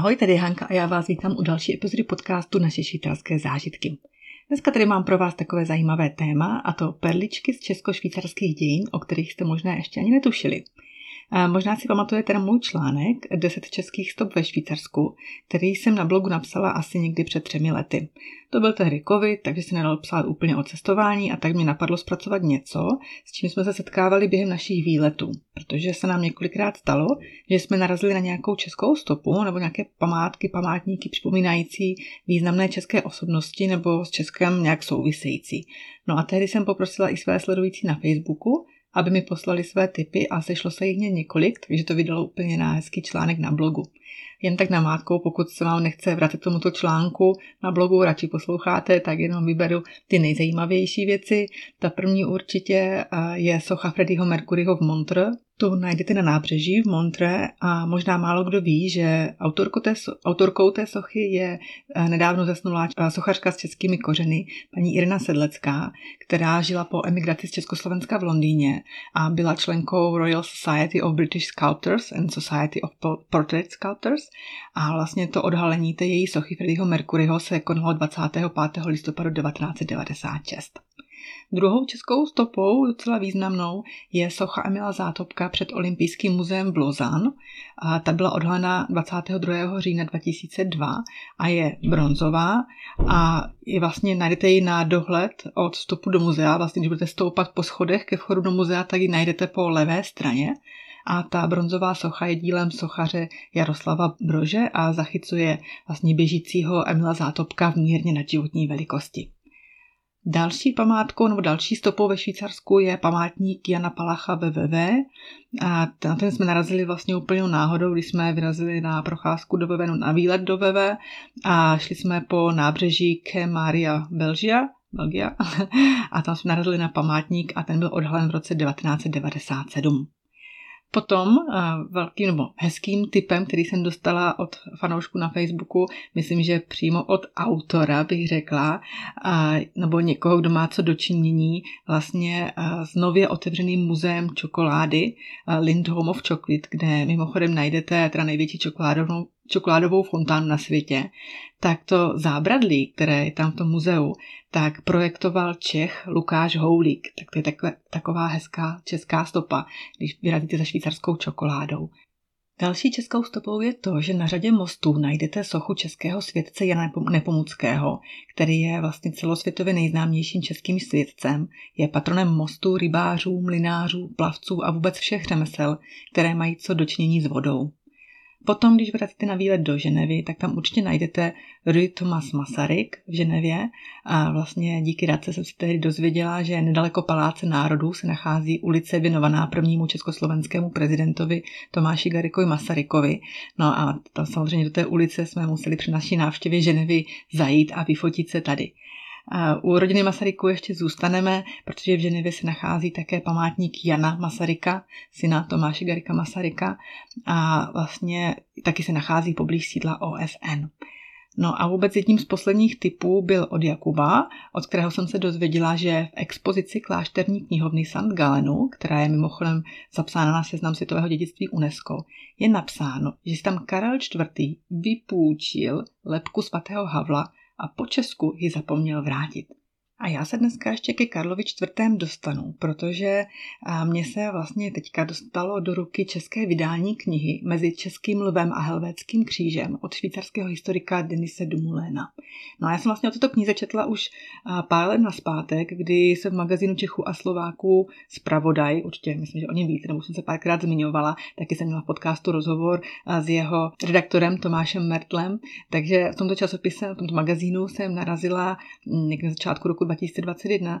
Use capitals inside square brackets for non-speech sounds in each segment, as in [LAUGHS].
Ahoj, tady je Hanka a já vás vítám u další epizody podcastu Naše švýcarské zážitky. Dneska tady mám pro vás takové zajímavé téma a to perličky z česko-švýcarských dějin, o kterých jste možná ještě ani netušili. Možná si pamatujete na můj článek 10 českých stop ve Švýcarsku, který jsem na blogu napsala asi někdy před třemi lety. To byl tehdy covid, takže se nedalo psát úplně o cestování a tak mě napadlo zpracovat něco, s čím jsme se setkávali během našich výletů, protože se nám několikrát stalo, že jsme narazili na nějakou českou stopu nebo nějaké památky, památníky připomínající významné české osobnosti nebo s Českem nějak související. No a tehdy jsem poprosila i své sledující na Facebooku, aby mi poslali své tipy a sešlo se jich několik, takže to vydalo úplně na hezký článek na blogu. Jen tak namátkou, pokud se vám nechce vrátit tomuto článku na blogu, radši posloucháte, tak jenom vyberu ty nejzajímavější věci. Ta první určitě je socha Freddieho Mercuryho v Montreux, tu najdete na nábřeží v Montre a možná málo kdo ví, že autorkou té, autorkou té sochy je eh, nedávno zesnulá eh, sochařka s českými kořeny, paní Irina Sedlecká, která žila po emigraci z Československa v Londýně a byla členkou Royal Society of British Sculptors and Society of Portrait Sculptors a vlastně to odhalení té její sochy Freddieho Mercuryho se konalo 25. listopadu 1996. Druhou českou stopou, docela významnou, je socha Emila Zátopka před Olympijským muzeem v Lausanne. A ta byla odhalena 22. října 2002 a je bronzová a je vlastně najdete ji na dohled od vstupu do muzea. Vlastně, když budete stoupat po schodech ke vchodu do muzea, tak ji najdete po levé straně a ta bronzová socha je dílem sochaře Jaroslava Brože a zachycuje vlastně běžícího Emila Zátopka v mírně nadživotní velikosti. Další památkou nebo další stopou ve Švýcarsku je památník Jana Palacha VVV. A na ten jsme narazili vlastně úplně náhodou, když jsme vyrazili na procházku do VV, na výlet do VV a šli jsme po nábřeží Ke Maria Belgia, Belgia [LAUGHS] a tam jsme narazili na památník a ten byl odhalen v roce 1997. Potom uh, velkým nebo hezkým typem, který jsem dostala od fanoušku na Facebooku, myslím, že přímo od autora bych řekla, uh, nebo někoho, kdo má co dočinění vlastně uh, s nově otevřeným muzeem čokolády Lind Home of Chocolate, kde mimochodem najdete teda největší čokoládovou čokoládovou fontánu na světě, tak to zábradlí, které je tam v tom muzeu, tak projektoval Čech Lukáš Houlík. Tak to je taková hezká česká stopa, když vyrazíte za švýcarskou čokoládou. Další českou stopou je to, že na řadě mostů najdete sochu českého světce Jana Nepomuckého, který je vlastně celosvětově nejznámějším českým světcem, je patronem mostů, rybářů, mlinářů, plavců a vůbec všech řemesel, které mají co dočinění s vodou. Potom, když vracíte na výlet do Ženevy, tak tam určitě najdete Rue Thomas Masaryk v Ženevě a vlastně díky Radce jsem si tehdy dozvěděla, že nedaleko Paláce národů se nachází ulice věnovaná prvnímu československému prezidentovi Tomáši Garikovi Masarykovi. No a tam samozřejmě do té ulice jsme museli při naší návštěvě Ženevy zajít a vyfotit se tady. U rodiny Masaryku ještě zůstaneme, protože v Ženevě se nachází také památník Jana Masaryka, syna Tomáše Garika Masaryka a vlastně taky se nachází poblíž sídla OSN. No a vůbec jedním z posledních typů byl od Jakuba, od kterého jsem se dozvěděla, že v expozici klášterní knihovny St. Galenu, která je mimochodem zapsána na seznam světového dědictví UNESCO, je napsáno, že si tam Karel IV. vypůjčil lepku svatého Havla a po Česku ji zapomněl vrátit. A já se dneska ještě ke Karlovi IV. dostanu, protože mně se vlastně teďka dostalo do ruky české vydání knihy mezi Českým lvem a Helvétským křížem od švýcarského historika Denise Dumuléna. No a já jsem vlastně o této knize četla už pár let na zpátek, kdy se v magazínu Čechu a Slováků zpravodaj, určitě myslím, že o něm víte, nebo jsem se párkrát zmiňovala, taky jsem měla v podcastu rozhovor s jeho redaktorem Tomášem Mertlem, takže v tomto časopise, v tomto magazínu jsem narazila někde na začátku roku 2021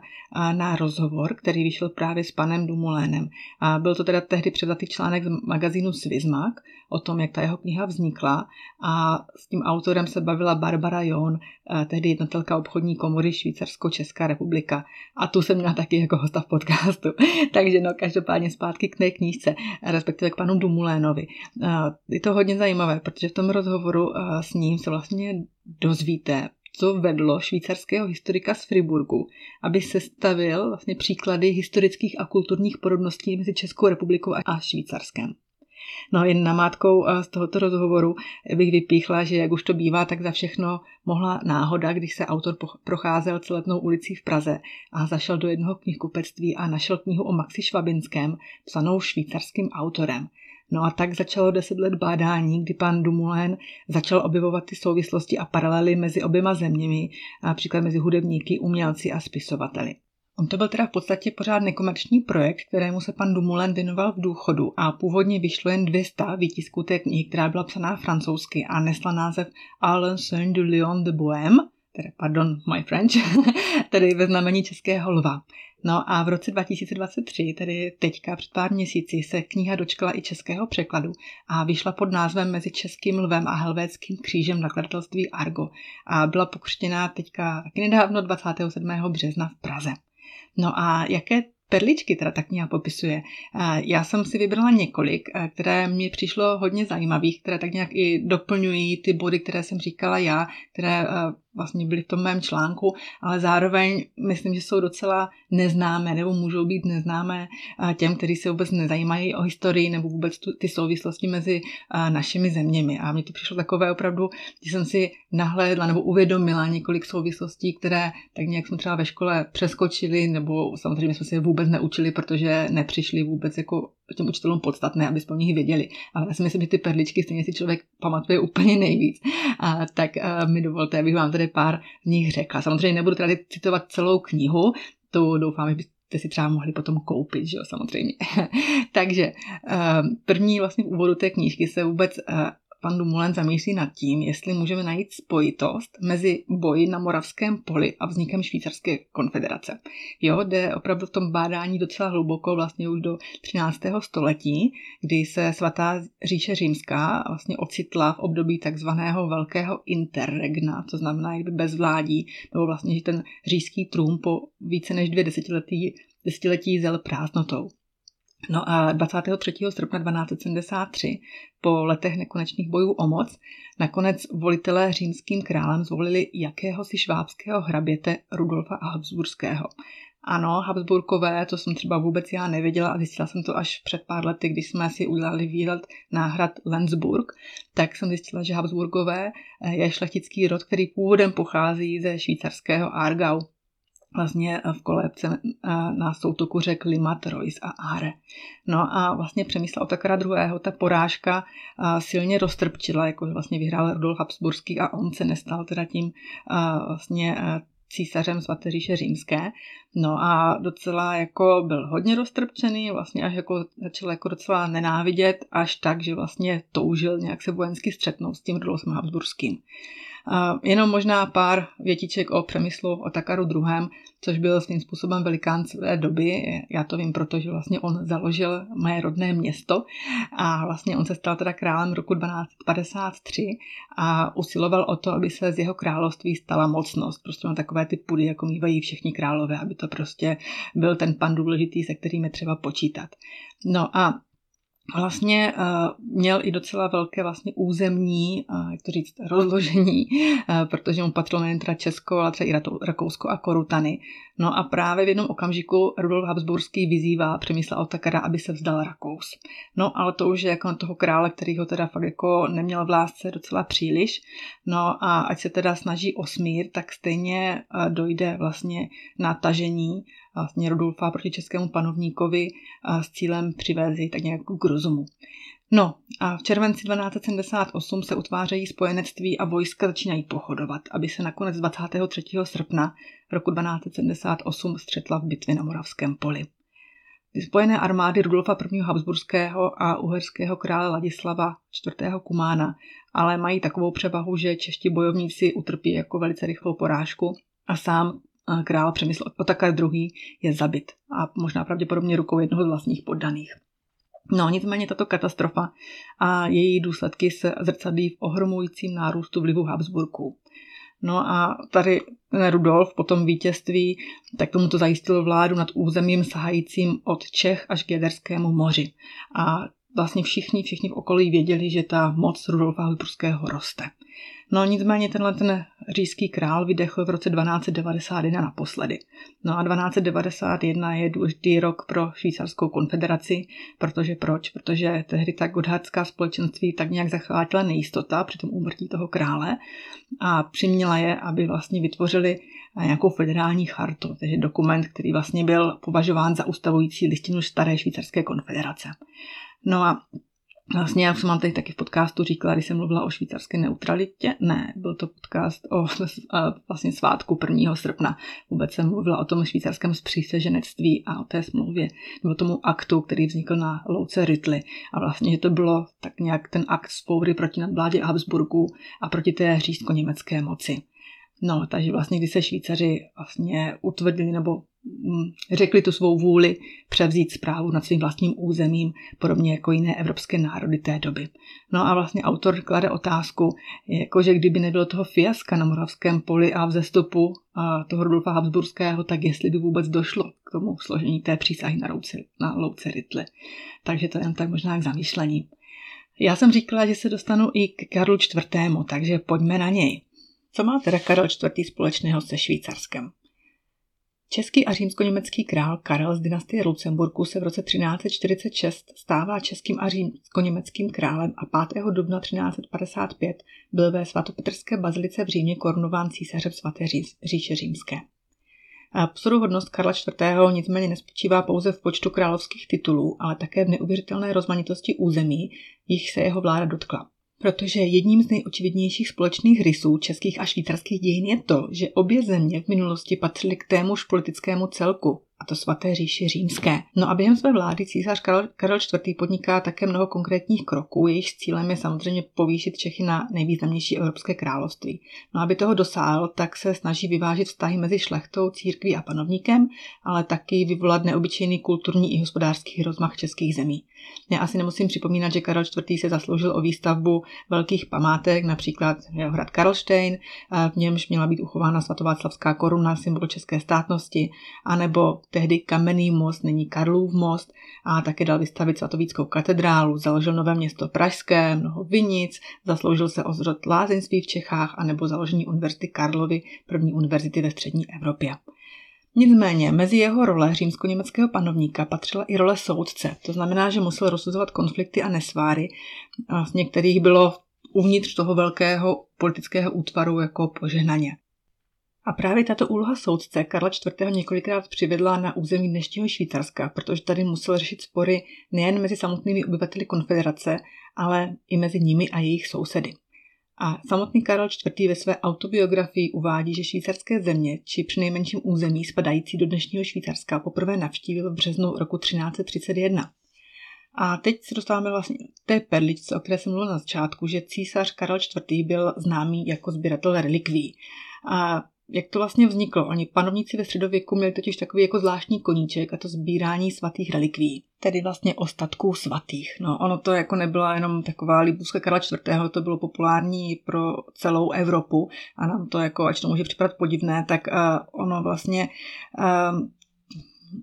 na rozhovor, který vyšel právě s panem Dumulénem. A byl to teda tehdy převzatý článek z magazínu Svizmak o tom, jak ta jeho kniha vznikla a s tím autorem se bavila Barbara Jon, tehdy jednotelka obchodní komory Švýcarsko-Česká republika. A tu jsem měla taky jako hosta v podcastu. [LAUGHS] Takže no, každopádně zpátky k té knížce, respektive k panu Dumulénovi. Je to hodně zajímavé, protože v tom rozhovoru s ním se vlastně dozvíte, co vedlo švýcarského historika z Friburgu, aby se stavil vlastně příklady historických a kulturních podobností mezi Českou republikou a Švýcarskem. No jen namátkou z tohoto rozhovoru bych vypíchla, že jak už to bývá, tak za všechno mohla náhoda, když se autor procházel celetnou ulicí v Praze a zašel do jednoho knihkupectví a našel knihu o Maxi Švabinském, psanou švýcarským autorem. No a tak začalo deset let bádání, kdy pan Dumoulin začal objevovat ty souvislosti a paralely mezi oběma zeměmi, například mezi hudebníky, umělci a spisovateli. On to byl teda v podstatě pořád nekomerční projekt, kterému se pan Dumoulin věnoval v důchodu a původně vyšlo jen 200 výtisků té knihy, která byla psaná francouzsky a nesla název Alain Saint du Lion de Bohème, tedy pardon, my French, [LAUGHS] tedy ve znamení českého lva. No a v roce 2023, tedy teďka před pár měsíci, se kniha dočkala i českého překladu a vyšla pod názvem Mezi českým lvem a helvéckým křížem nakladatelství Argo a byla pokřtěná teďka taky nedávno 27. března v Praze. No a jaké perličky teda ta kniha popisuje. Já jsem si vybrala několik, které mi přišlo hodně zajímavých, které tak nějak i doplňují ty body, které jsem říkala já, které vlastně byly v tom mém článku, ale zároveň myslím, že jsou docela neznámé nebo můžou být neznámé těm, kteří se vůbec nezajímají o historii nebo vůbec tu, ty souvislosti mezi našimi zeměmi. A mně to přišlo takové opravdu, že jsem si nahlédla nebo uvědomila několik souvislostí, které tak nějak jsme třeba ve škole přeskočili nebo samozřejmě jsme si je vůbec neučili, protože nepřišli vůbec jako těm učitelům podstatné, aby o nich věděli. Ale já si myslím, že ty perličky stejně si člověk pamatuje úplně nejvíc. A, tak a, mi dovolte, abych vám tady pár z nich řekla. Samozřejmě nebudu tady citovat celou knihu, to doufám, že byste si třeba mohli potom koupit, že jo, samozřejmě. [LAUGHS] Takže první vlastně v úvodu té knížky se vůbec pan Dumoulin zamýšlí nad tím, jestli můžeme najít spojitost mezi boji na Moravském poli a vznikem Švýcarské konfederace. Jo, jde opravdu v tom bádání docela hluboko, vlastně už do 13. století, kdy se svatá říše římská vlastně ocitla v období takzvaného velkého interregna, to znamená jakby bezvládí, nebo vlastně, že ten říšský trůn po více než dvě desetiletí, desetiletí zel prázdnotou. No a 23. srpna 1273, po letech nekonečných bojů o moc, nakonec volitelé římským králem zvolili jakéhosi švábského hraběte Rudolfa Habsburského. Ano, Habsburkové, to jsem třeba vůbec já nevěděla a zjistila jsem to až před pár lety, když jsme si udělali výlet na hrad Lenzburg, tak jsem zjistila, že Habsburkové je šlechtický rod, který původem pochází ze švýcarského Aargau vlastně v kolébce na soutoku řek Limat, Royce a Are. No a vlastně Přemysla Otakara II. ta porážka silně roztrpčila, jako vlastně vyhrál Rudolf Habsburský a on se nestal teda tím vlastně císařem svaté říše římské. No a docela jako byl hodně roztrpčený, vlastně až jako začal jako docela nenávidět, až tak, že vlastně toužil nějak se vojensky střetnout s tím Rudolfem Habsburským. Jenom možná pár větiček o přemyslu o Takaru II., což byl svým způsobem velikán své doby. Já to vím, protože vlastně on založil moje rodné město a vlastně on se stal teda králem roku 1253 a usiloval o to, aby se z jeho království stala mocnost. Prostě na takové ty pudy, jako mývají všichni králové, aby to prostě byl ten pan důležitý, se kterým je třeba počítat. No a vlastně uh, měl i docela velké vlastně územní, uh, jak to říct, rozložení, uh, protože mu patřilo nejen teda Česko, ale třeba i Rakousko a Korutany. No a právě v jednom okamžiku Rudolf Habsburský vyzývá Přemysla Otakara, aby se vzdal Rakous. No ale to už je jako na toho krále, který ho teda fakt jako neměl v lásce docela příliš. No a ať se teda snaží o smír, tak stejně dojde vlastně na tažení vlastně Rudolfa proti českému panovníkovi s cílem přivést tak nějak k rozumu. No a v červenci 1278 se utvářejí spojenectví a vojska začínají pochodovat, aby se nakonec 23. srpna roku 1278 střetla v bitvě na Moravském poli. Ty spojené armády Rudolfa I. Habsburského a uherského krále Ladislava IV. Kumána ale mají takovou převahu, že čeští bojovníci utrpí jako velice rychlou porážku a sám král Přemysl Otakar II. je zabit a možná pravděpodobně rukou jednoho z vlastních poddaných. No, nicméně tato katastrofa a její důsledky se zrcadlí v ohromujícím nárůstu vlivu Habsburků. No a tady Rudolf po tom vítězství, tak tomu to zajistilo vládu nad územím sahajícím od Čech až k Jaderskému moři. A vlastně všichni, všichni v okolí věděli, že ta moc Rudolfa Habsburského roste. No nicméně tenhle ten říšský král vydechl v roce 1291 naposledy. No a 1291 je důležitý rok pro švýcarskou konfederaci, protože proč? Protože tehdy ta godhardská společenství tak nějak zachvátila nejistota při tom úmrtí toho krále a přiměla je, aby vlastně vytvořili nějakou federální chartu, takže dokument, který vlastně byl považován za ustavující listinu staré švýcarské konfederace. No a Vlastně já jsem mám tady taky v podcastu říkala, když jsem mluvila o švýcarské neutralitě. Ne, byl to podcast o [LAUGHS] vlastně svátku 1. srpna. Vůbec jsem mluvila o tom švýcarském zpříseženectví a o té smlouvě, nebo tomu aktu, který vznikl na louce Ritli. A vlastně, že to bylo tak nějak ten akt spoury proti nadvládě Habsburgu a proti té říšsko-německé moci. No, takže vlastně, když se Švýcaři vlastně utvrdili nebo řekli tu svou vůli převzít zprávu nad svým vlastním územím, podobně jako jiné evropské národy té doby. No a vlastně autor klade otázku, jakože kdyby nebylo toho fiaska na Moravském poli a vzestupu a toho Rudolfa Habsburského, tak jestli by vůbec došlo k tomu složení té přísahy na, louce, na louce Rytle. Takže to je jen tak možná k zamýšlení. Já jsem říkala, že se dostanu i k Karlu IV., takže pojďme na něj. Co má teda Karel IV. společného se Švýcarskem? Český a římsko-německý král Karel z dynastie Lucemburku se v roce 1346 stává českým a římsko-německým králem a 5. dubna 1355 byl ve svatopetrské bazilice v Římě korunován císařem svaté říše římské. Psoruhodnost Karla IV. nicméně nespočívá pouze v počtu královských titulů, ale také v neuvěřitelné rozmanitosti území, jich se jeho vláda dotkla protože jedním z nejočividnějších společných rysů českých a švýcarských dějin je to, že obě země v minulosti patřily k témuž politickému celku, a to svaté říši římské. No a během své vlády císař Karel, Karel IV. podniká také mnoho konkrétních kroků, jejichž cílem je samozřejmě povýšit Čechy na nejvýznamnější evropské království. No aby toho dosáhl, tak se snaží vyvážit vztahy mezi šlechtou, církví a panovníkem, ale taky vyvolat neobyčejný kulturní i hospodářský rozmach českých zemí. Já asi nemusím připomínat, že Karel IV. se zasloužil o výstavbu velkých památek, například jeho hrad Karlštejn, v němž měla být uchována svatováclavská koruna, symbol české státnosti, anebo tehdy kamenný most, nyní Karlův most a také dal vystavit svatovíckou katedrálu, založil nové město Pražské, mnoho vinic, zasloužil se o zrod lázeňství v Čechách anebo založení univerzity Karlovy, první univerzity ve střední Evropě. Nicméně mezi jeho role římsko-německého panovníka patřila i role soudce, to znamená, že musel rozsuzovat konflikty a nesváry, a z některých bylo uvnitř toho velkého politického útvaru jako požehnaně. A právě tato úloha soudce Karla IV. několikrát přivedla na území dnešního Švýcarska, protože tady musel řešit spory nejen mezi samotnými obyvateli konfederace, ale i mezi nimi a jejich sousedy. A samotný Karel IV. ve své autobiografii uvádí, že švýcarské země, či přinejmenším území spadající do dnešního Švýcarska, poprvé navštívil v březnu roku 1331. A teď se dostáváme vlastně k té perličce, o které jsem mluvila na začátku, že císař Karel IV. byl známý jako sběratel relikví. A jak to vlastně vzniklo. Oni panovníci ve středověku měli totiž takový jako zvláštní koníček a to sbírání svatých relikví, tedy vlastně ostatků svatých. No, ono to jako nebyla jenom taková libůzka Karla IV., to bylo populární pro celou Evropu a nám to jako, ač to může připadat podivné, tak uh, ono vlastně uh,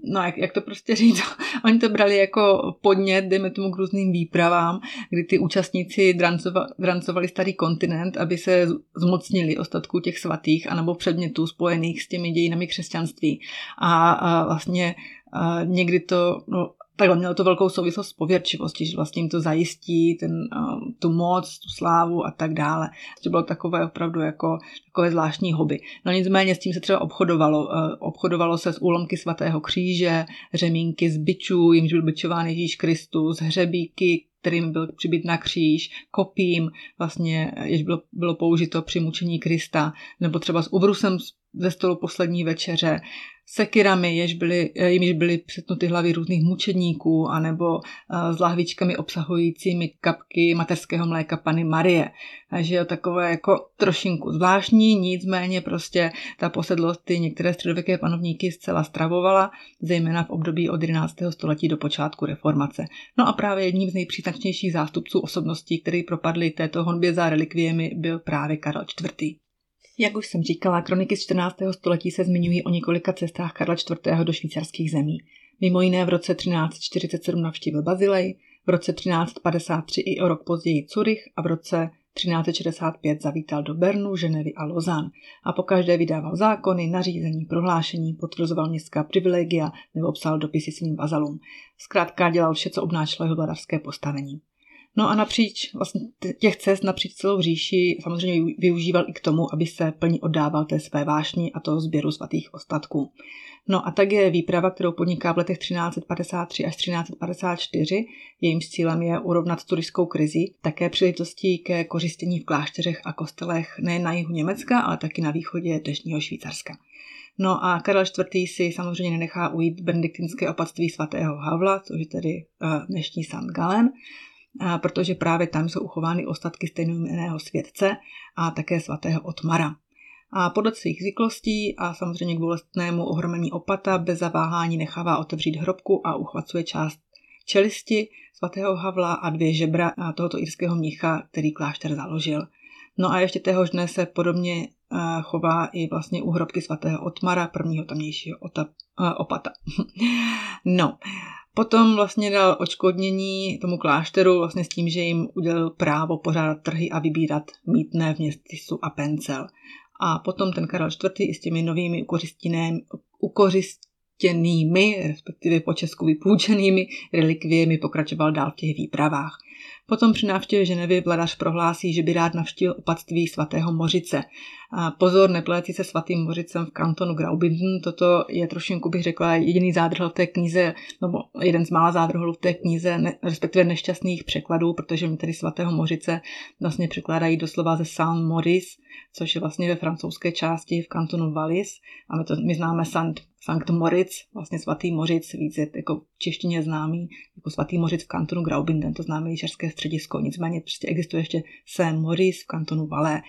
no jak, jak to prostě říct, [LAUGHS] oni to brali jako podnět, dejme tomu k různým výpravám, kdy ty účastníci drancova, drancovali starý kontinent, aby se zmocnili ostatků těch svatých anebo předmětů spojených s těmi dějinami křesťanství. A, a vlastně a někdy to, no, takhle mělo to velkou souvislost s pověrčivostí, že vlastně jim to zajistí ten, um, tu moc, tu slávu a tak dále. To bylo takové opravdu jako takové zvláštní hobby. No nicméně s tím se třeba obchodovalo. Uh, obchodovalo se s úlomky svatého kříže, řemínky z byčů, jimž byl byčován Ježíš Kristus, hřebíky, kterým byl přibyt na kříž, kopím, vlastně, jež bylo, bylo použito při mučení Krista, nebo třeba s ubrusem ze stolu poslední večeře, sekirami, jež byly, eh, jimž byly přetnuty hlavy různých mučedníků, anebo eh, s lahvičkami obsahujícími kapky materského mléka Pany Marie. Takže je takové jako trošinku zvláštní, nicméně prostě ta posedlost ty některé středověké panovníky zcela stravovala, zejména v období od 11. století do počátku reformace. No a právě jedním z nejpříznačnějších zástupců osobností, který propadly této honbě za relikviemi, byl právě Karel IV. Jak už jsem říkala, kroniky z 14. století se zmiňují o několika cestách Karla IV. do švýcarských zemí. Mimo jiné v roce 1347 navštívil Bazilej, v roce 1353 i o rok později Curych a v roce 1365 zavítal do Bernu, Ženevy a Lozán a pokaždé vydával zákony, nařízení, prohlášení, potvrzoval městská privilegia nebo psal dopisy svým vazalům. Zkrátka dělal vše, co obnášelo jeho vladařské postavení. No a napříč vlastně těch cest napříč celou říši samozřejmě využíval i k tomu, aby se plně oddával té své vášni a toho sběru svatých ostatků. No a tak je výprava, kterou podniká v letech 1353 až 1354. Jejím cílem je urovnat turistickou krizi, také příležitostí ke kořistění v klášterech a kostelech nejen na jihu Německa, ale taky na východě dnešního Švýcarska. No a Karel IV. si samozřejmě nenechá ujít benediktinské opatství svatého Havla, což je tedy uh, dnešní St. Galen, protože právě tam jsou uchovány ostatky stejnojmenného světce a také svatého Otmara a podle svých zvyklostí a samozřejmě k bolestnému ohromení opata bez zaváhání nechává otevřít hrobku a uchvacuje část čelisti svatého Havla a dvě žebra tohoto irského mnicha, který klášter založil. No a ještě téhož dne se podobně chová i vlastně u hrobky svatého Otmara, prvního tamnějšího opata. [LAUGHS] no, Potom vlastně dal očkodnění tomu klášteru vlastně s tím, že jim udělal právo pořádat trhy a vybírat mítné v městysu a pencel. A potom ten Karel IV. i s těmi novými ukořistěnými, respektive po česku vypůjčenými relikviemi pokračoval dál v těch výpravách. Potom při návštěvě Ženevy vladař prohlásí, že by rád navštívil opatství svatého Mořice. A pozor, nepletí se svatým Mořicem v kantonu Graubünden. Toto je trošku, bych řekla, jediný zádrhel v té knize, nebo jeden z mála zádrhelů v té knize, ne, respektive nešťastných překladů, protože mi tedy svatého Mořice vlastně překládají doslova ze Saint Maurice, což je vlastně ve francouzské části v kantonu Wallis. A my, to, my známe Saint Sankt Moritz, vlastně svatý Mořic, víc je jako v češtině známý jako svatý Mořic v kantonu Graubünden, to známe lyžařské středisko. Nicméně prostě existuje ještě Saint Maurice v kantonu Valais.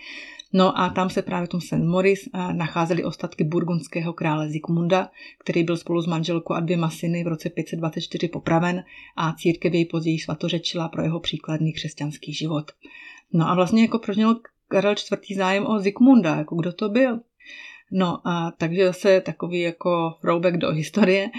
No a tam se právě v tom Saint Maurice eh, nacházely ostatky burgundského krále Zikmunda, který byl spolu s manželkou a dvěma syny v roce 524 popraven a církev jej později svatořečila pro jeho příkladný křesťanský život. No a vlastně jako proč měl Karel IV. zájem o Zikmunda, jako kdo to byl? No a takže zase takový jako throwback do historie,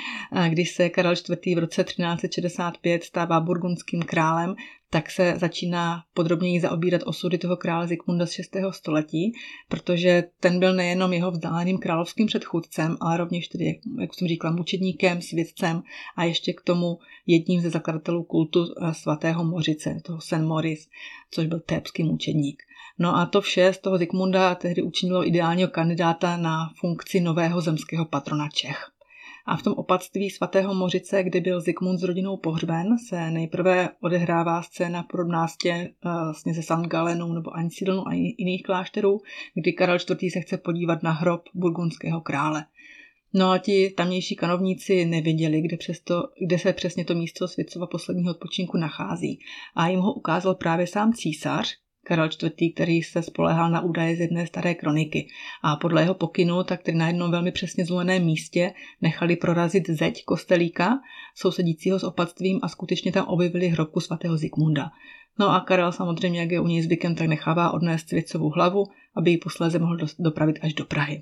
když se Karel IV. v roce 1365 stává burgundským králem, tak se začíná podrobněji zaobírat osudy toho krále Zikmunda z 6. století, protože ten byl nejenom jeho vzdáleným královským předchůdcem, ale rovněž tedy, jak jsem říkala, mučedníkem, svědcem a ještě k tomu jedním ze zakladatelů kultu svatého Mořice, toho Sen Moris, což byl tébský mučedník. No a to vše z toho Zikmunda tehdy učinilo ideálního kandidáta na funkci nového zemského patrona Čech. A v tom opatství svatého Mořice, kdy byl Zikmund s rodinou pohřben, se nejprve odehrává scéna podobná eh, vlastně ze St. Galenu nebo Ansidonu a jiných klášterů, kdy Karel IV. se chce podívat na hrob burgundského krále. No a ti tamnější kanovníci nevěděli, kde, přesto, kde se přesně to místo světcova posledního odpočinku nachází. A jim ho ukázal právě sám císař, Karel IV., který se spolehal na údaje z jedné staré kroniky. A podle jeho pokynu, tak tedy na jednom velmi přesně zvoleném místě nechali prorazit zeď kostelíka, sousedícího s opatstvím a skutečně tam objevili hrobku svatého Zikmunda. No a Karel samozřejmě, jak je u něj zvykem, tak nechává odnést světcovou hlavu, aby ji posléze mohl dopravit až do Prahy.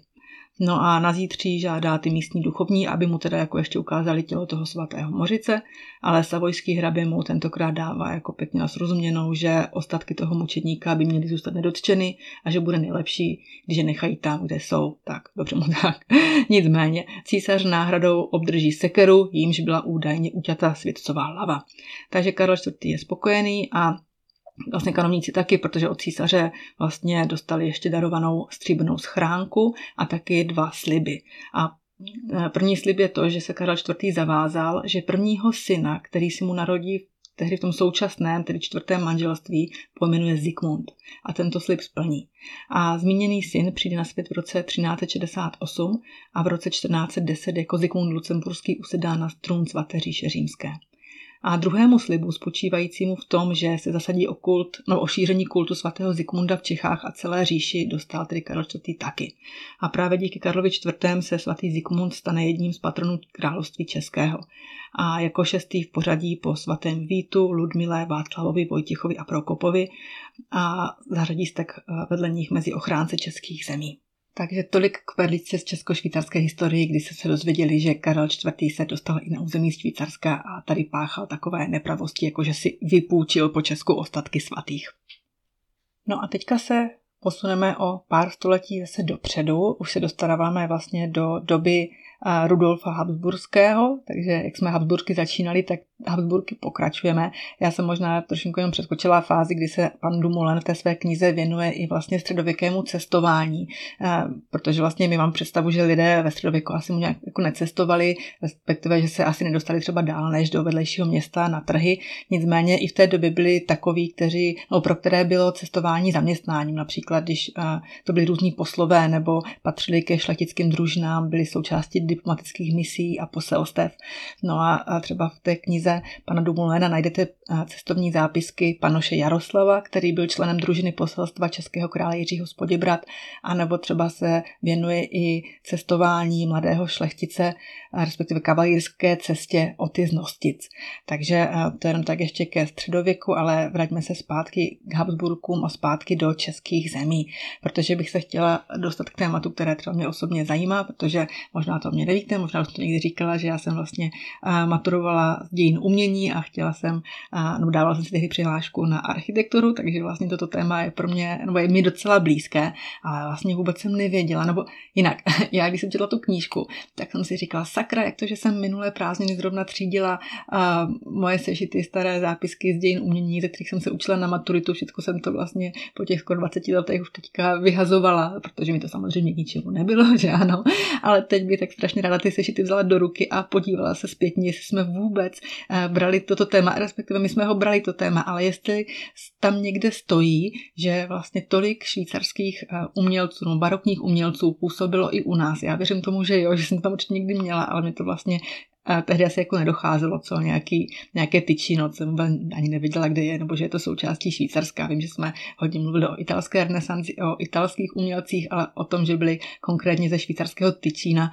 No a na zítří žádá ty místní duchovní, aby mu teda jako ještě ukázali tělo toho svatého Mořice, ale savojský hrabě mu tentokrát dává jako pěkně nasrozuměnou, že ostatky toho mučedníka by měly zůstat nedotčeny a že bude nejlepší, když je nechají tam, kde jsou. Tak, dobře mu tak. [LAUGHS] Nicméně, císař náhradou obdrží sekeru, jímž byla údajně uťata světcová hlava. Takže Karel IV. je spokojený a vlastně kanovníci taky, protože od císaře vlastně dostali ještě darovanou stříbrnou schránku a taky dva sliby. A e, První slib je to, že se Karel IV. zavázal, že prvního syna, který si mu narodí tehdy v tom současném, tedy čtvrtém manželství, pojmenuje Zikmund a tento slib splní. A zmíněný syn přijde na svět v roce 1368 a v roce 1410 jako Zikmund Lucemburský usedá na trůn svaté říše římské a druhému slibu spočívajícímu v tom, že se zasadí o, kult, no, o šíření kultu svatého Zikmunda v Čechách a celé říši dostal tedy Karel IV. taky. A právě díky Karlovi IV. se svatý Zikmund stane jedním z patronů království českého. A jako šestý v pořadí po svatém Vítu, Ludmile, Václavovi, Vojtichovi a Prokopovi a zařadí se tak eh, vedle nich mezi ochránce českých zemí. Takže tolik k perličce z česko-švýcarské historii, kdy se se dozvěděli, že Karel IV. se dostal i na území Švýcarska a tady páchal takové nepravosti, jako že si vypůjčil po Česku ostatky svatých. No a teďka se posuneme o pár století zase dopředu. Už se dostáváme vlastně do doby Rudolfa Habsburského, takže jak jsme Habsburky začínali, tak Habsburky pokračujeme. Já jsem možná trošku jenom přeskočila fázi, kdy se pan Dumoulin v té své knize věnuje i vlastně středověkému cestování, protože vlastně my mám představu, že lidé ve středověku asi mu nějak jako necestovali, respektive, že se asi nedostali třeba dál než do vedlejšího města na trhy. Nicméně i v té době byli takoví, kteří, no, pro které bylo cestování zaměstnáním, například když to byli různí poslové nebo patřili ke šlechtickým družinám, byli součástí diplomatických misí a poselstev. No a, třeba v té knize pana Dumulena najdete cestovní zápisky panoše Jaroslava, který byl členem družiny poselstva českého krále Jiřího z Poděbrat, anebo třeba se věnuje i cestování mladého šlechtice, respektive kavalírské cestě Oty z Nostic. Takže to je jenom tak ještě ke středověku, ale vraťme se zpátky k Habsburkům a zpátky do českých zemí, protože bych se chtěla dostat k tématu, které třeba mě osobně zajímá, protože možná to mě nevíte, možná už to někdy říkala, že já jsem vlastně maturovala z dějin umění a chtěla jsem, no dávala jsem si tehdy přihlášku na architekturu, takže vlastně toto téma je pro mě, nebo je mi docela blízké, ale vlastně vůbec jsem nevěděla, nebo jinak, [LAUGHS] já když jsem četla tu knížku, tak jsem si říkala, sakra, jak to, že jsem minulé prázdniny zrovna třídila moje sešity staré zápisky z dějin umění, ze kterých jsem se učila na maturitu, všechno jsem to vlastně po těch skoro 20 letech už teďka vyhazovala, protože mi to samozřejmě ničemu nebylo, [LAUGHS] že ano, ale teď by tak strašně ráda ty sešity vzala do ruky a podívala se zpětně, jestli jsme vůbec eh, brali toto téma, respektive my jsme ho brali to téma, ale jestli tam někde stojí, že vlastně tolik švýcarských eh, umělců, no barokních umělců působilo i u nás. Já věřím tomu, že jo, že jsem tam určitě někdy měla, ale mi to vlastně tehdy asi jako nedocházelo, co nějaký, nějaké tyčino, jsem ani nevěděla, kde je, nebo že je to součástí Švýcarska. Vím, že jsme hodně mluvili o italské renesanci, o italských umělcích, ale o tom, že byli konkrétně ze švýcarského tyčína,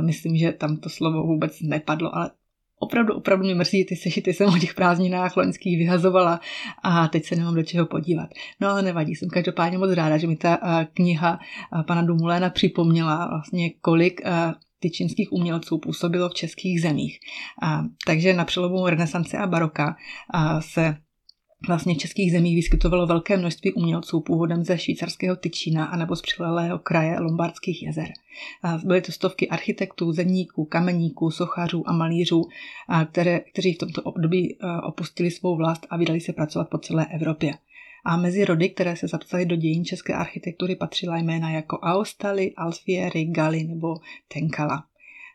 myslím, že tam to slovo vůbec nepadlo, ale opravdu, opravdu mě mrzí, ty sešity jsem o těch prázdninách loňských vyhazovala a teď se nemám do čeho podívat. No ale nevadí, jsem každopádně moc ráda, že mi ta kniha pana Dumuléna připomněla vlastně, kolik tyčinských umělců působilo v českých zemích. A, takže na přelomu renesance a baroka a, se vlastně v českých zemích vyskytovalo velké množství umělců původem ze švýcarského Tyčína anebo z přilelého kraje Lombardských jezer. Byly to stovky architektů, zemníků, kameníků, sochařů a malířů, které, kteří v tomto období opustili svou vlast a vydali se pracovat po celé Evropě. A mezi rody, které se zapsaly do dějin české architektury, patřila jména jako Aostali, Alfieri, Gali nebo Tenkala.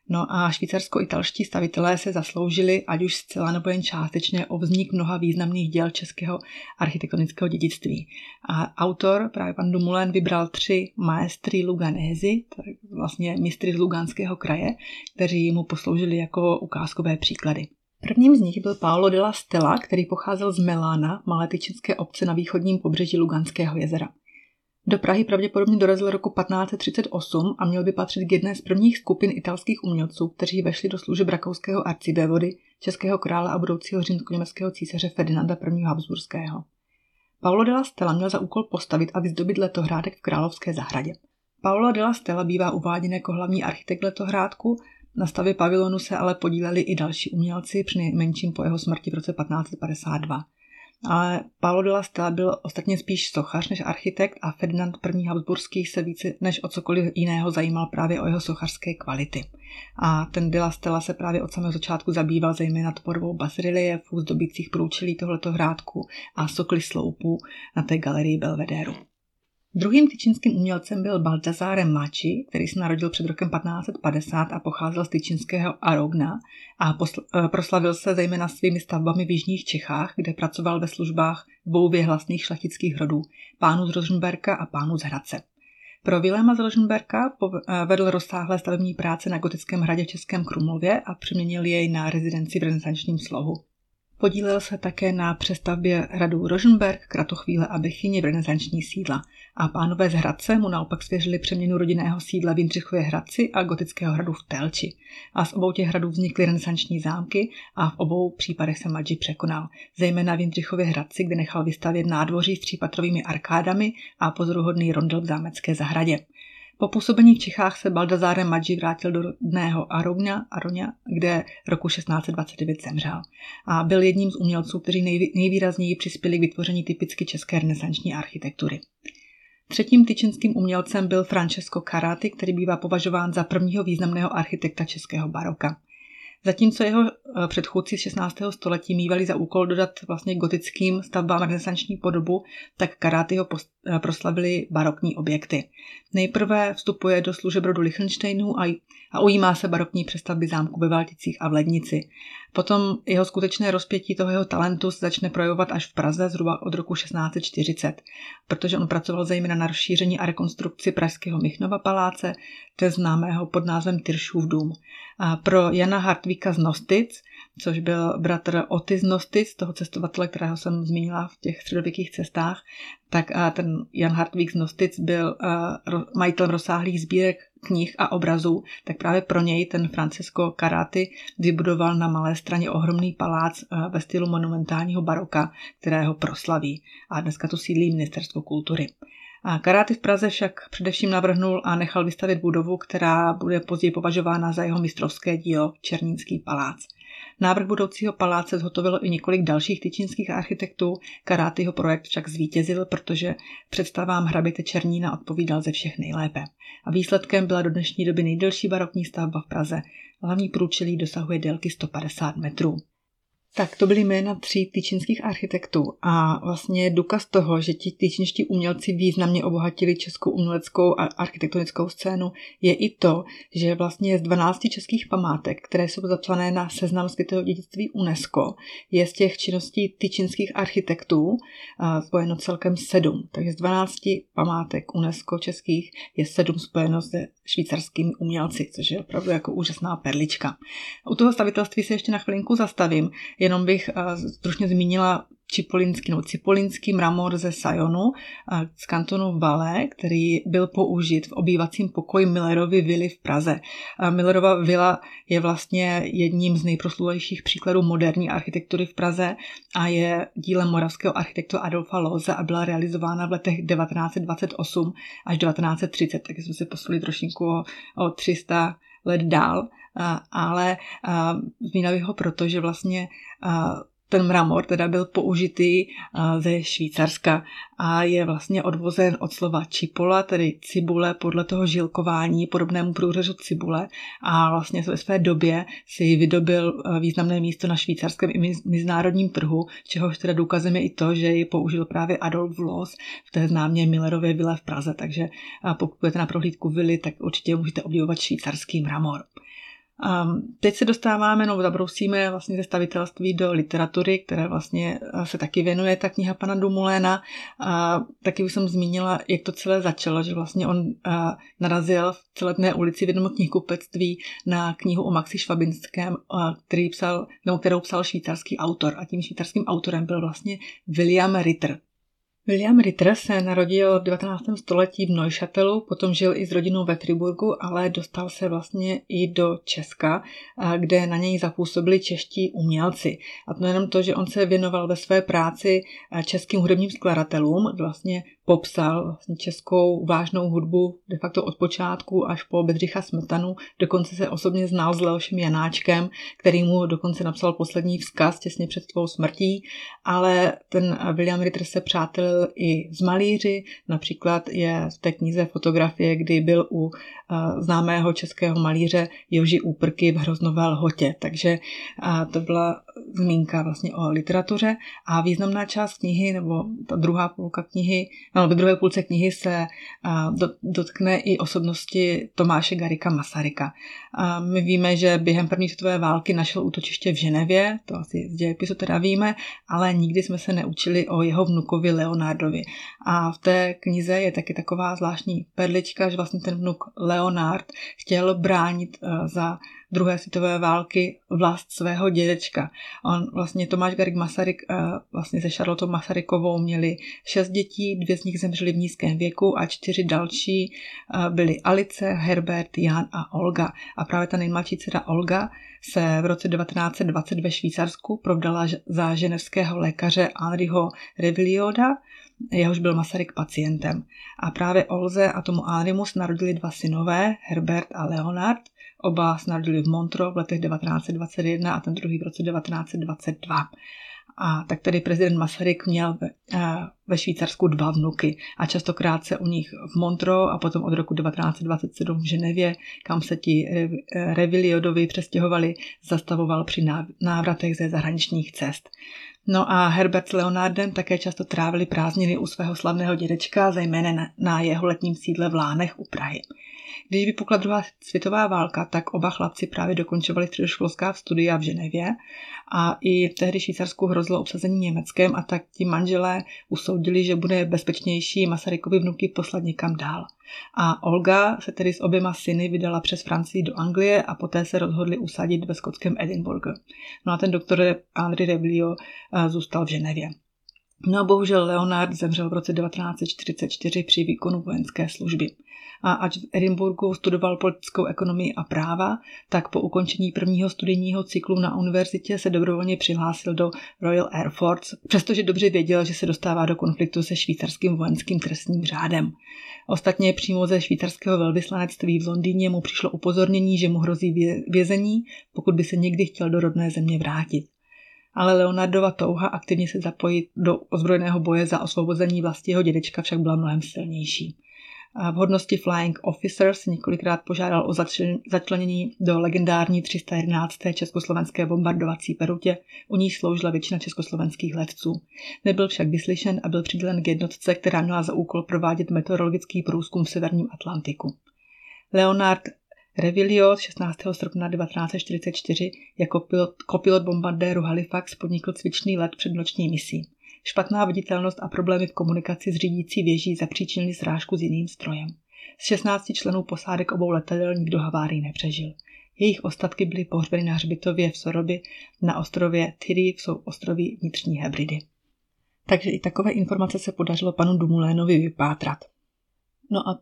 No a švýcarsko-italští stavitelé se zasloužili, ať už zcela nebo jen částečně, o vznik mnoha významných děl českého architektonického dědictví. A autor, právě pan Dumoulin, vybral tři maestry Luganézy, vlastně mistry z Luganského kraje, kteří mu posloužili jako ukázkové příklady. Prvním z nich byl Paolo della Stella, který pocházel z Melána, malé tyčinské obce na východním pobřeží Luganského jezera. Do Prahy pravděpodobně dorazil roku 1538 a měl by patřit k jedné z prvních skupin italských umělců, kteří vešli do služeb rakouského arcivévody, českého krále a budoucího římsko-německého císaře Ferdinanda I. Habsburského. Paolo della Stella měl za úkol postavit a vyzdobit letohrádek v Královské zahradě. Paolo della Stella bývá uváděn jako hlavní architekt letohrádku na stavě pavilonu se ale podíleli i další umělci, při nejmenším po jeho smrti v roce 1552. Ale Paolo de la Stella byl ostatně spíš sochař než architekt a Ferdinand I. Habsburský se více než o cokoliv jiného zajímal právě o jeho sochařské kvality. A ten de la Stella se právě od samého začátku zabýval zejména tvorbou basreliefů zdobících průčelí tohleto hrádku a sokly sloupů na té galerii Belvedéru. Druhým tyčinským umělcem byl Baltazar Mači, který se narodil před rokem 1550 a pocházel z tyčinského Arogna a posl- eh, proslavil se zejména svými stavbami v jižních Čechách, kde pracoval ve službách dvou věhlasných šlechtických rodů, pánu z Rožnberka a pánu z Hradce. Pro Viléma z Rožnberka eh, vedl rozsáhlé stavební práce na gotickém hradě v Českém Krumlově a přeměnil jej na rezidenci v renesančním slohu. Podílel se také na přestavbě hradu Rožnberg, Kratochvíle a Bechyně v renesanční sídla a pánové z Hradce mu naopak svěřili přeměnu rodinného sídla v Jindřichově Hradci a gotického hradu v Telči. A z obou těch hradů vznikly renesanční zámky a v obou případech se Madži překonal. Zejména v Jindřichově Hradci, kde nechal vystavět nádvoří s třípatrovými arkádami a pozoruhodný rondel v zámecké zahradě. Po působení v Čechách se Baldazare Maggi vrátil do rodného Aronia, Aronia, kde roku 1629 zemřel. A byl jedním z umělců, kteří nejvýrazněji přispěli k vytvoření typicky české renesanční architektury. Třetím tyčinským umělcem byl Francesco Carati, který bývá považován za prvního významného architekta českého baroka. Zatímco jeho eh, předchůdci z 16. století mývali za úkol dodat vlastně gotickým stavbám renesanční podobu, tak Karátyho proslavili barokní objekty. Nejprve vstupuje do služeb rodu Lichtensteinů a, a ujímá se barokní přestavby zámku ve Valticích a v Lednici. Potom jeho skutečné rozpětí toho jeho talentu se začne projevovat až v Praze zhruba od roku 1640, protože on pracoval zejména na rozšíření a rekonstrukci pražského Michnova paláce, to známého pod názvem Tyršův dům. A pro Jana Hartvíka z Nostic, což byl bratr Otis Nostic, toho cestovatele, kterého jsem zmínila v těch středověkých cestách, tak ten Jan Hartvík z Nostic byl majitelem rozsáhlých sbírek knih a obrazů, tak právě pro něj ten Francesco Carati vybudoval na Malé straně ohromný palác ve stylu monumentálního baroka, kterého proslaví. A dneska tu sídlí Ministerstvo kultury. A Karáty v Praze však především navrhnul a nechal vystavit budovu, která bude později považována za jeho mistrovské dílo Černínský palác. Návrh budoucího paláce zhotovilo i několik dalších tyčínských architektů. Karátyho projekt však zvítězil, protože představám hraběte Černína odpovídal ze všech nejlépe. A výsledkem byla do dnešní doby nejdelší barokní stavba v Praze. Hlavní průčelí dosahuje délky 150 metrů. Tak to byly jména tří tyčinských architektů a vlastně důkaz toho, že ti tyčinští umělci významně obohatili českou uměleckou a architektonickou scénu, je i to, že vlastně z 12 českých památek, které jsou zapsané na seznam světového dědictví UNESCO, je z těch činností tyčinských architektů spojeno celkem sedm. Takže z 12 památek UNESCO českých je sedm spojeno se švýcarskými umělci, což je opravdu jako úžasná perlička. U toho stavitelství se ještě na chvilinku zastavím Jenom bych uh, stručně zmínila čipolinský, no, cipolinský mramor ze Sajonu uh, z kantonu Valais, který byl použit v obývacím pokoji Millerovy vily v Praze. Uh, Millerova vila je vlastně jedním z nejproslulejších příkladů moderní architektury v Praze a je dílem moravského architekta Adolfa Loze a byla realizována v letech 1928 až 1930, takže jsme se posunuli trošinku o, o 300 let dál ale zmínila bych ho proto, že vlastně ten mramor teda byl použitý ze Švýcarska a je vlastně odvozen od slova čipola, tedy cibule, podle toho žilkování, podobnému průřezu cibule a vlastně ve své době si vydobil významné místo na švýcarském i mezinárodním trhu, čehož teda důkazem je i to, že ji použil právě Adolf Loos v té známě Millerově vile v Praze, takže pokud budete na prohlídku vily, tak určitě můžete obdivovat švýcarský mramor. A teď se dostáváme, no zabrousíme vlastně ze stavitelství do literatury, které vlastně eh, se taky věnuje ta kniha pana Dumuléna. A taky už jsem zmínila, jak to celé začalo, že vlastně on eh, narazil v celetné ulici v jednom knihkupectví na knihu o Maxi Švabinském, eh, který psal, nebo kterou psal švýcarský autor. A tím švýcarským autorem byl vlastně William Ritter. William Ritter se narodil v 19. století v Neuchatelu, potom žil i s rodinou ve Friburgu, ale dostal se vlastně i do Česka, kde na něj zapůsobili čeští umělci. A to jenom to, že on se věnoval ve své práci českým hudebním skladatelům, vlastně popsal vlastně českou vážnou hudbu de facto od počátku až po Bedřicha Smetanu. Dokonce se osobně znal s Leošem Janáčkem, který mu dokonce napsal poslední vzkaz těsně před svou smrtí, ale ten William Ritter se přátelil i z malíři, například je v té knize fotografie, kdy byl u známého českého malíře Joži Úprky v Hroznové lhotě, takže to byla zmínka vlastně o literatuře a významná část knihy, nebo ta druhá půlka knihy, no, ve druhé půlce knihy se dotkne i osobnosti Tomáše Garika Masaryka. A my víme, že během první světové války našel útočiště v Ženevě, to asi z dějepisu teda víme, ale nikdy jsme se neučili o jeho vnukovi Leonardovi. A v té knize je taky taková zvláštní perlička, že vlastně ten vnuk Leonard chtěl bránit za druhé světové války vlast svého dědečka. On vlastně Tomáš Garik Masaryk eh, vlastně se Charlotou Masarykovou měli šest dětí, dvě z nich zemřely v nízkém věku a čtyři další eh, byly Alice, Herbert, Jan a Olga. A právě ta nejmladší dcera Olga se v roce 1920 ve Švýcarsku provdala za ženevského lékaře Henriho Revilioda jehož byl Masaryk pacientem. A právě Olze a tomu Animus narodili dva synové, Herbert a Leonard. Oba se narodili v Montreux v letech 1921 a ten druhý v roce 1922. A tak tedy prezident Masaryk měl ve, ve Švýcarsku dva vnuky a častokrát se u nich v Montreux a potom od roku 1927 v Ženevě, kam se ti Reviliodovi přestěhovali, zastavoval při návratech ze zahraničních cest. No a Herbert s Leonardem také často trávili prázdniny u svého slavného dědečka, zejména na, na jeho letním sídle v Lánech u Prahy. Když vypukla druhá světová válka, tak oba chlapci právě dokončovali středoškolská studia v Ženevě a i tehdy Švýcarsku hrozilo obsazení Německem a tak ti manželé usoudili, že bude bezpečnější Masarykovi vnuky poslat někam dál. A Olga se tedy s oběma syny vydala přes Francii do Anglie a poté se rozhodli usadit ve skotském Edinburghu. No a ten doktor Henri Reblio eh, zůstal v Ženevě. No bohužel Leonard zemřel v roce 1944 při výkonu vojenské služby. A ač v Edinburgu studoval politickou ekonomii a práva, tak po ukončení prvního studijního cyklu na univerzitě se dobrovolně přihlásil do Royal Air Force, přestože dobře věděl, že se dostává do konfliktu se švýcarským vojenským trestním řádem. Ostatně přímo ze švýcarského velvyslanectví v Londýně mu přišlo upozornění, že mu hrozí vězení, pokud by se někdy chtěl do rodné země vrátit ale Leonardova touha aktivně se zapojit do ozbrojeného boje za osvobození vlastního dědečka však byla mnohem silnější. V hodnosti Flying Officer se několikrát požádal o začlenění do legendární 311. československé bombardovací perutě, u níž sloužila většina československých letců. Nebyl však vyslyšen a byl přidělen k jednotce, která měla za úkol provádět meteorologický průzkum v severním Atlantiku. Leonard Revilio 16. srpna 1944 jako pilot, kopilot bombardéru Halifax podnikl cvičný let před noční misí. Špatná viditelnost a problémy v komunikaci s řídící věží zapříčinili srážku s jiným strojem. Z 16 členů posádek obou letadel nikdo havárii nepřežil. Jejich ostatky byly pohřbeny na hřbitově v Sorobi na ostrově Tyri v ostroví Vnitřní Hebridy. Takže i takové informace se podařilo panu Dumulénovi vypátrat. No a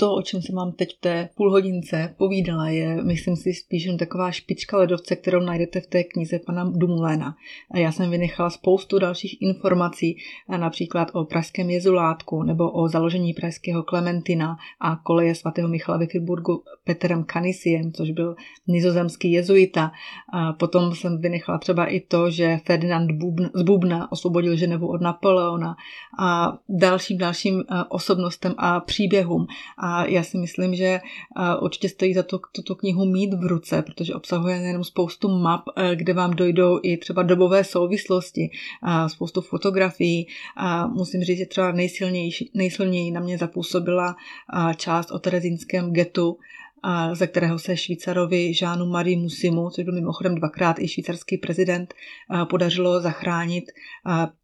to, o čem se mám teď v té půlhodince povídala, je, myslím si, spíš jen taková špička ledovce, kterou najdete v té knize pana Dumuléna. A já jsem vynechala spoustu dalších informací, například o pražském jezulátku nebo o založení pražského Klementina a koleje svatého Michala ve Friburgu Petrem Kanisiem, což byl nizozemský jezuita. A potom jsem vynechala třeba i to, že Ferdinand z Bubna osvobodil Ženevu od Napoleona a dalším dalším osobnostem a příběhům. A a já si myslím, že určitě stojí za to tuto knihu mít v ruce, protože obsahuje nejenom spoustu map, kde vám dojdou i třeba dobové souvislosti, spoustu fotografií. Musím říct, že třeba nejsilnější, nejsilněji na mě zapůsobila část o terezínském getu, ze kterého se Švýcarovi Žánu Marie Musimu, což byl mimochodem dvakrát i švýcarský prezident, podařilo zachránit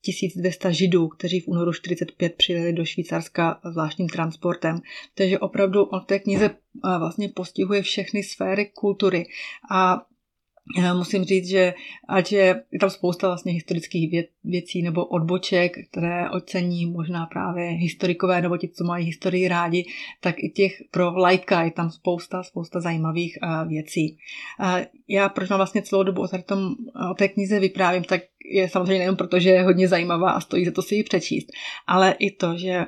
1200 židů, kteří v únoru 45 přijeli do Švýcarska zvláštním transportem. Takže opravdu on v té knize vlastně postihuje všechny sféry kultury a Musím říct, že ať je, tam spousta vlastně historických vě, věcí nebo odboček, které ocení možná právě historikové nebo ti, co mají historii rádi, tak i těch pro lajka je tam spousta, spousta zajímavých uh, věcí. Uh, já proč mám vlastně celou dobu o, tom, o té knize vyprávím, tak je samozřejmě nejen proto, že je hodně zajímavá a stojí za to si ji přečíst, ale i to, že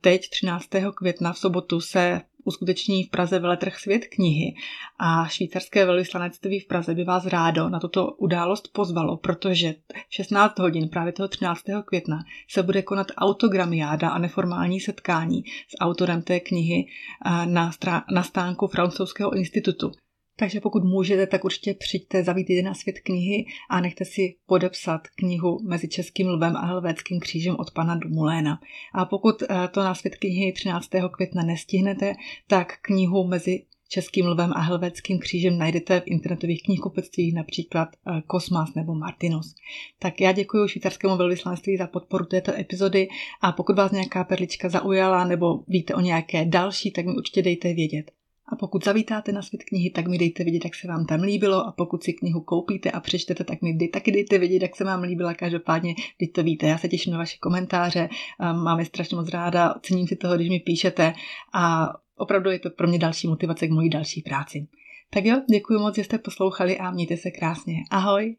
teď 13. května v sobotu se uskuteční v Praze veletrh Svět knihy a švýcarské velvyslanectví v Praze by vás rádo na tuto událost pozvalo, protože v 16 hodin právě toho 13. května se bude konat autogramiáda a neformální setkání s autorem té knihy na, na stánku Francouzského institutu. Takže pokud můžete, tak určitě přijďte, zavítejte na svět knihy a nechte si podepsat knihu mezi Českým lvem a Helvéckým křížem od pana Dumuléna. A pokud eh, to na svět knihy 13. května nestihnete, tak knihu mezi Českým lvem a Helvéckým křížem najdete v internetových knihkupectvích, například eh, Kosmas nebo Martinus. Tak já děkuji švýcarskému velvyslanství za podporu této epizody a pokud vás nějaká perlička zaujala nebo víte o nějaké další, tak mi určitě dejte vědět. A pokud zavítáte na svět knihy, tak mi dejte vědět, jak se vám tam líbilo. A pokud si knihu koupíte a přečtete, tak mi dej, taky dejte vědět, jak se vám líbila. Každopádně, když to víte, já se těším na vaše komentáře. Máme strašně moc ráda, cením si toho, když mi píšete. A opravdu je to pro mě další motivace k mojí další práci. Tak jo, děkuji moc, že jste poslouchali a mějte se krásně. Ahoj!